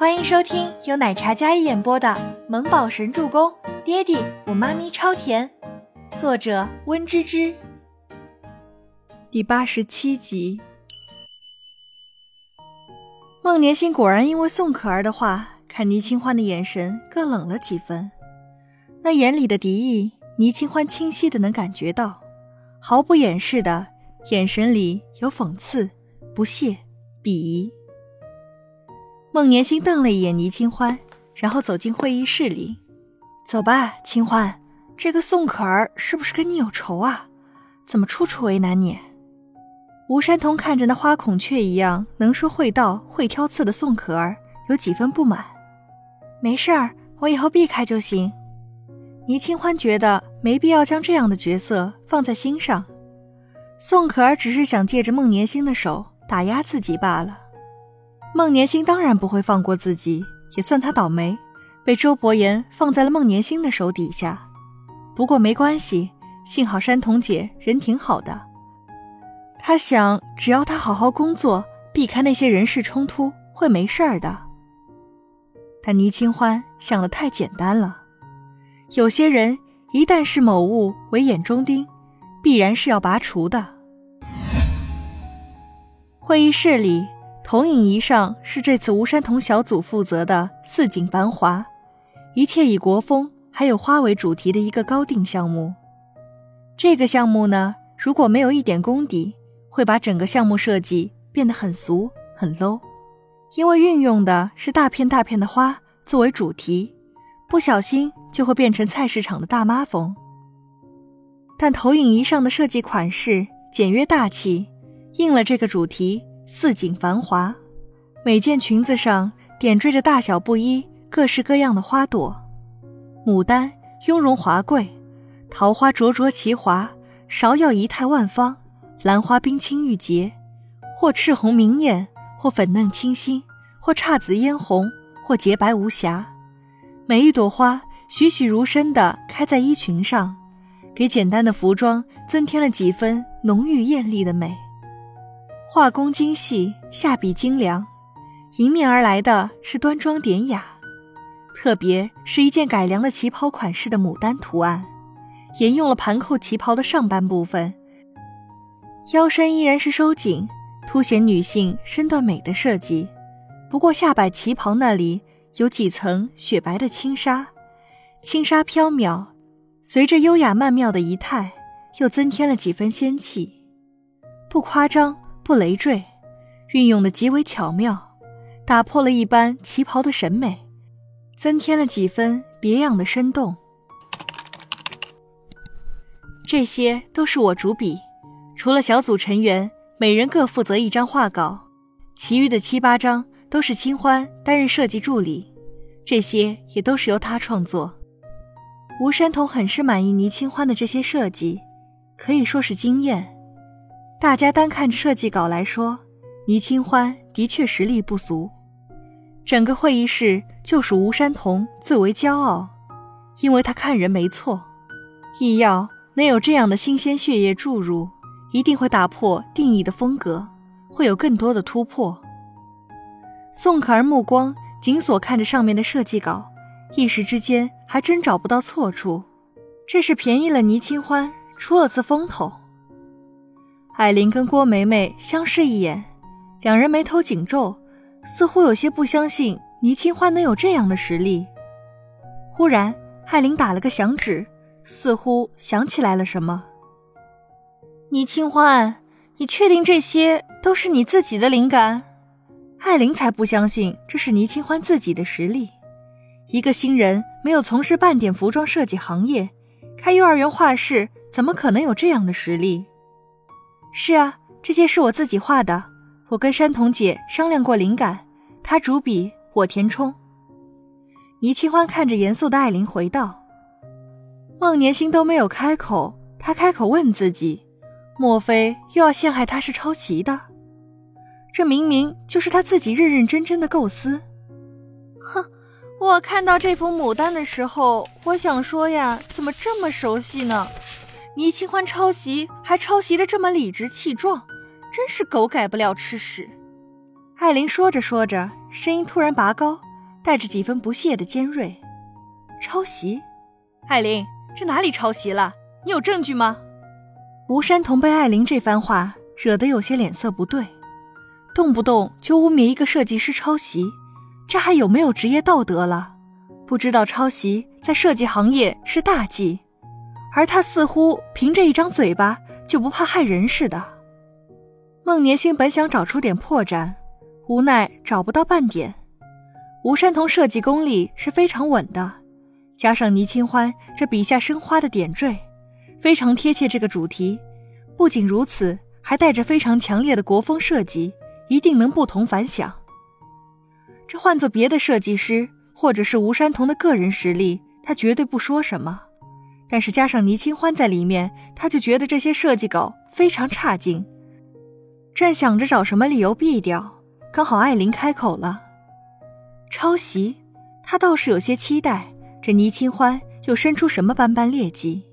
欢迎收听由奶茶嘉一演播的《萌宝神助攻》，爹地我妈咪超甜，作者温芝芝。第八十七集。孟年星果然因为宋可儿的话，看倪清欢的眼神更冷了几分。那眼里的敌意，倪清欢清晰的能感觉到，毫不掩饰的眼神里有讽刺、不屑、鄙夷。孟年星瞪了一眼倪清欢，然后走进会议室里。走吧，清欢，这个宋可儿是不是跟你有仇啊？怎么处处为难你？吴山童看着那花孔雀一样能说会道、会挑刺的宋可儿，有几分不满。没事儿，我以后避开就行。倪清欢觉得没必要将这样的角色放在心上。宋可儿只是想借着孟年星的手打压自己罢了。孟年星当然不会放过自己，也算他倒霉，被周伯言放在了孟年星的手底下。不过没关系，幸好山童姐人挺好的。他想，只要他好好工作，避开那些人事冲突，会没事儿的。但倪清欢想的太简单了，有些人一旦视某物为眼中钉，必然是要拔除的。会议室里。投影仪上是这次吴山童小组负责的四景繁华，一切以国风还有花为主题的一个高定项目。这个项目呢，如果没有一点功底，会把整个项目设计变得很俗很 low，因为运用的是大片大片的花作为主题，不小心就会变成菜市场的大妈风。但投影仪上的设计款式简约大气，应了这个主题。四景繁华，每件裙子上点缀着大小不一、各式各样的花朵。牡丹雍容华贵，桃花灼灼其华，芍药仪态万方，兰花冰清玉洁，或赤红明艳，或粉嫩清新，或姹紫嫣红，或洁白无瑕。每一朵花栩栩如生地开在衣裙上，给简单的服装增添了几分浓郁艳丽的美。画工精细，下笔精良，迎面而来的是端庄典雅。特别是一件改良了旗袍款式的牡丹图案，沿用了盘扣旗袍的上半部分，腰身依然是收紧，凸显女性身段美的设计。不过下摆旗袍那里有几层雪白的轻纱，轻纱飘渺，随着优雅曼妙的仪态，又增添了几分仙气，不夸张。不累赘，运用的极为巧妙，打破了一般旗袍的审美，增添了几分别样的生动。这些都是我主笔，除了小组成员每人各负责一张画稿，其余的七八张都是清欢担任设计助理，这些也都是由他创作。吴山童很是满意倪清欢的这些设计，可以说是惊艳。大家单看着设计稿来说，倪清欢的确实力不俗。整个会议室就属吴山童最为骄傲，因为他看人没错。医药能有这样的新鲜血液注入，一定会打破定义的风格，会有更多的突破。宋可儿目光紧锁看着上面的设计稿，一时之间还真找不到错处。这是便宜了倪清欢，出了次风头。艾琳跟郭梅梅相视一眼，两人眉头紧皱，似乎有些不相信倪清欢能有这样的实力。忽然，艾琳打了个响指，似乎想起来了什么。倪清欢，你确定这些都是你自己的灵感？艾琳才不相信这是倪清欢自己的实力。一个新人没有从事半点服装设计行业，开幼儿园画室，怎么可能有这样的实力？是啊，这些是我自己画的。我跟山童姐商量过灵感，她主笔，我填充。倪清欢看着严肃的艾琳回道：“孟年星都没有开口，他开口问自己，莫非又要陷害他是抄袭的？这明明就是他自己认认真真的构思。哼，我看到这幅牡丹的时候，我想说呀，怎么这么熟悉呢？”倪清欢抄袭，还抄袭的这么理直气壮，真是狗改不了吃屎。艾琳说着说着，声音突然拔高，带着几分不屑的尖锐。抄袭？艾琳，这哪里抄袭了？你有证据吗？吴山童被艾琳这番话惹得有些脸色不对，动不动就污蔑一个设计师抄袭，这还有没有职业道德了？不知道抄袭在设计行业是大忌，而他似乎凭着一张嘴巴就不怕害人似的。孟年星本想找出点破绽，无奈找不到半点。吴山童设计功力是非常稳的，加上倪清欢这笔下生花的点缀，非常贴切这个主题。不仅如此，还带着非常强烈的国风设计，一定能不同凡响。这换做别的设计师。或者是吴山童的个人实力，他绝对不说什么。但是加上倪清欢在里面，他就觉得这些设计稿非常差劲。正想着找什么理由毙掉，刚好艾琳开口了：“抄袭。”他倒是有些期待，这倪清欢又生出什么斑斑劣迹。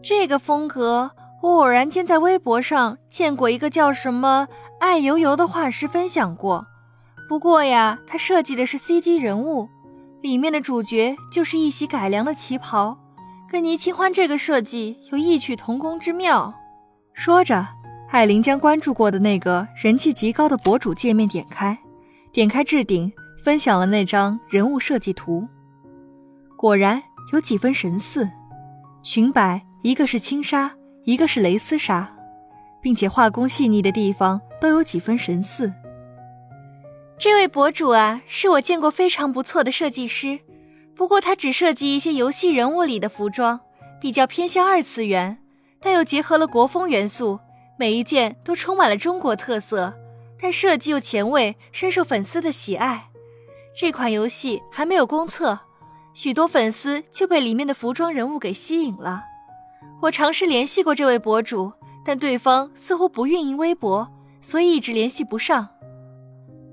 这个风格，我偶然间在微博上见过一个叫什么“爱油油”的画师分享过。不过呀，他设计的是 CG 人物，里面的主角就是一袭改良的旗袍，跟倪清欢这个设计有异曲同工之妙。说着，艾琳将关注过的那个人气极高的博主界面点开，点开置顶，分享了那张人物设计图。果然有几分神似，裙摆一个是轻纱，一个是蕾丝纱，并且画工细腻的地方都有几分神似。这位博主啊，是我见过非常不错的设计师，不过他只设计一些游戏人物里的服装，比较偏向二次元，但又结合了国风元素，每一件都充满了中国特色，但设计又前卫，深受粉丝的喜爱。这款游戏还没有公测，许多粉丝就被里面的服装人物给吸引了。我尝试联系过这位博主，但对方似乎不运营微博，所以一直联系不上。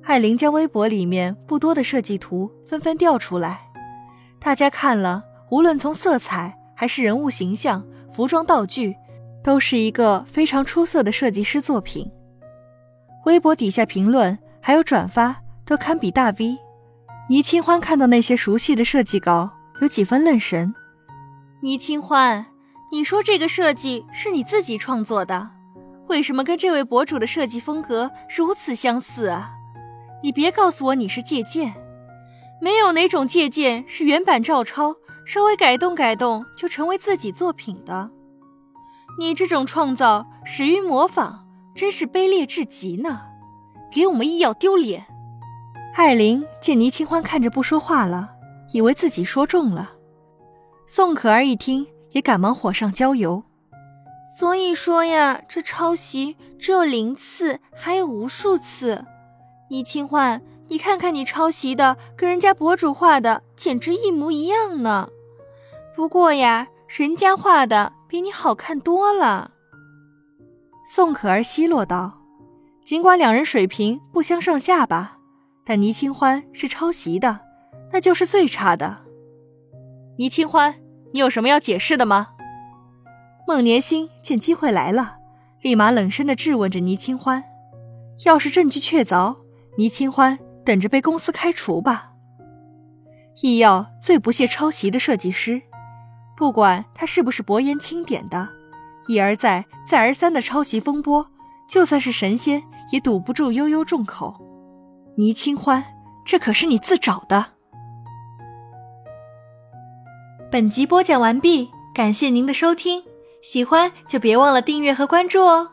艾琳将微博里面不多的设计图纷纷调出来，大家看了，无论从色彩还是人物形象、服装道具，都是一个非常出色的设计师作品。微博底下评论还有转发都堪比大 V。倪清欢看到那些熟悉的设计稿，有几分愣神。倪清欢，你说这个设计是你自己创作的，为什么跟这位博主的设计风格如此相似啊？你别告诉我你是借鉴，没有哪种借鉴是原版照抄，稍微改动改动就成为自己作品的。你这种创造始于模仿，真是卑劣至极呢！给我们医药丢脸。艾琳见倪清欢看着不说话了，以为自己说中了。宋可儿一听，也赶忙火上浇油。所以说呀，这抄袭只有零次，还有无数次。倪清欢，你看看你抄袭的，跟人家博主画的简直一模一样呢。不过呀，人家画的比你好看多了。宋可儿奚落道：“尽管两人水平不相上下吧，但倪清欢是抄袭的，那就是最差的。”倪清欢，你有什么要解释的吗？孟年星见机会来了，立马冷声的质问着倪清欢：“要是证据确凿。”倪清欢等着被公司开除吧。易耀最不屑抄袭的设计师，不管他是不是薄言轻点的，一而再、再而三的抄袭风波，就算是神仙也堵不住悠悠众口。倪清欢，这可是你自找的。本集播讲完毕，感谢您的收听，喜欢就别忘了订阅和关注哦。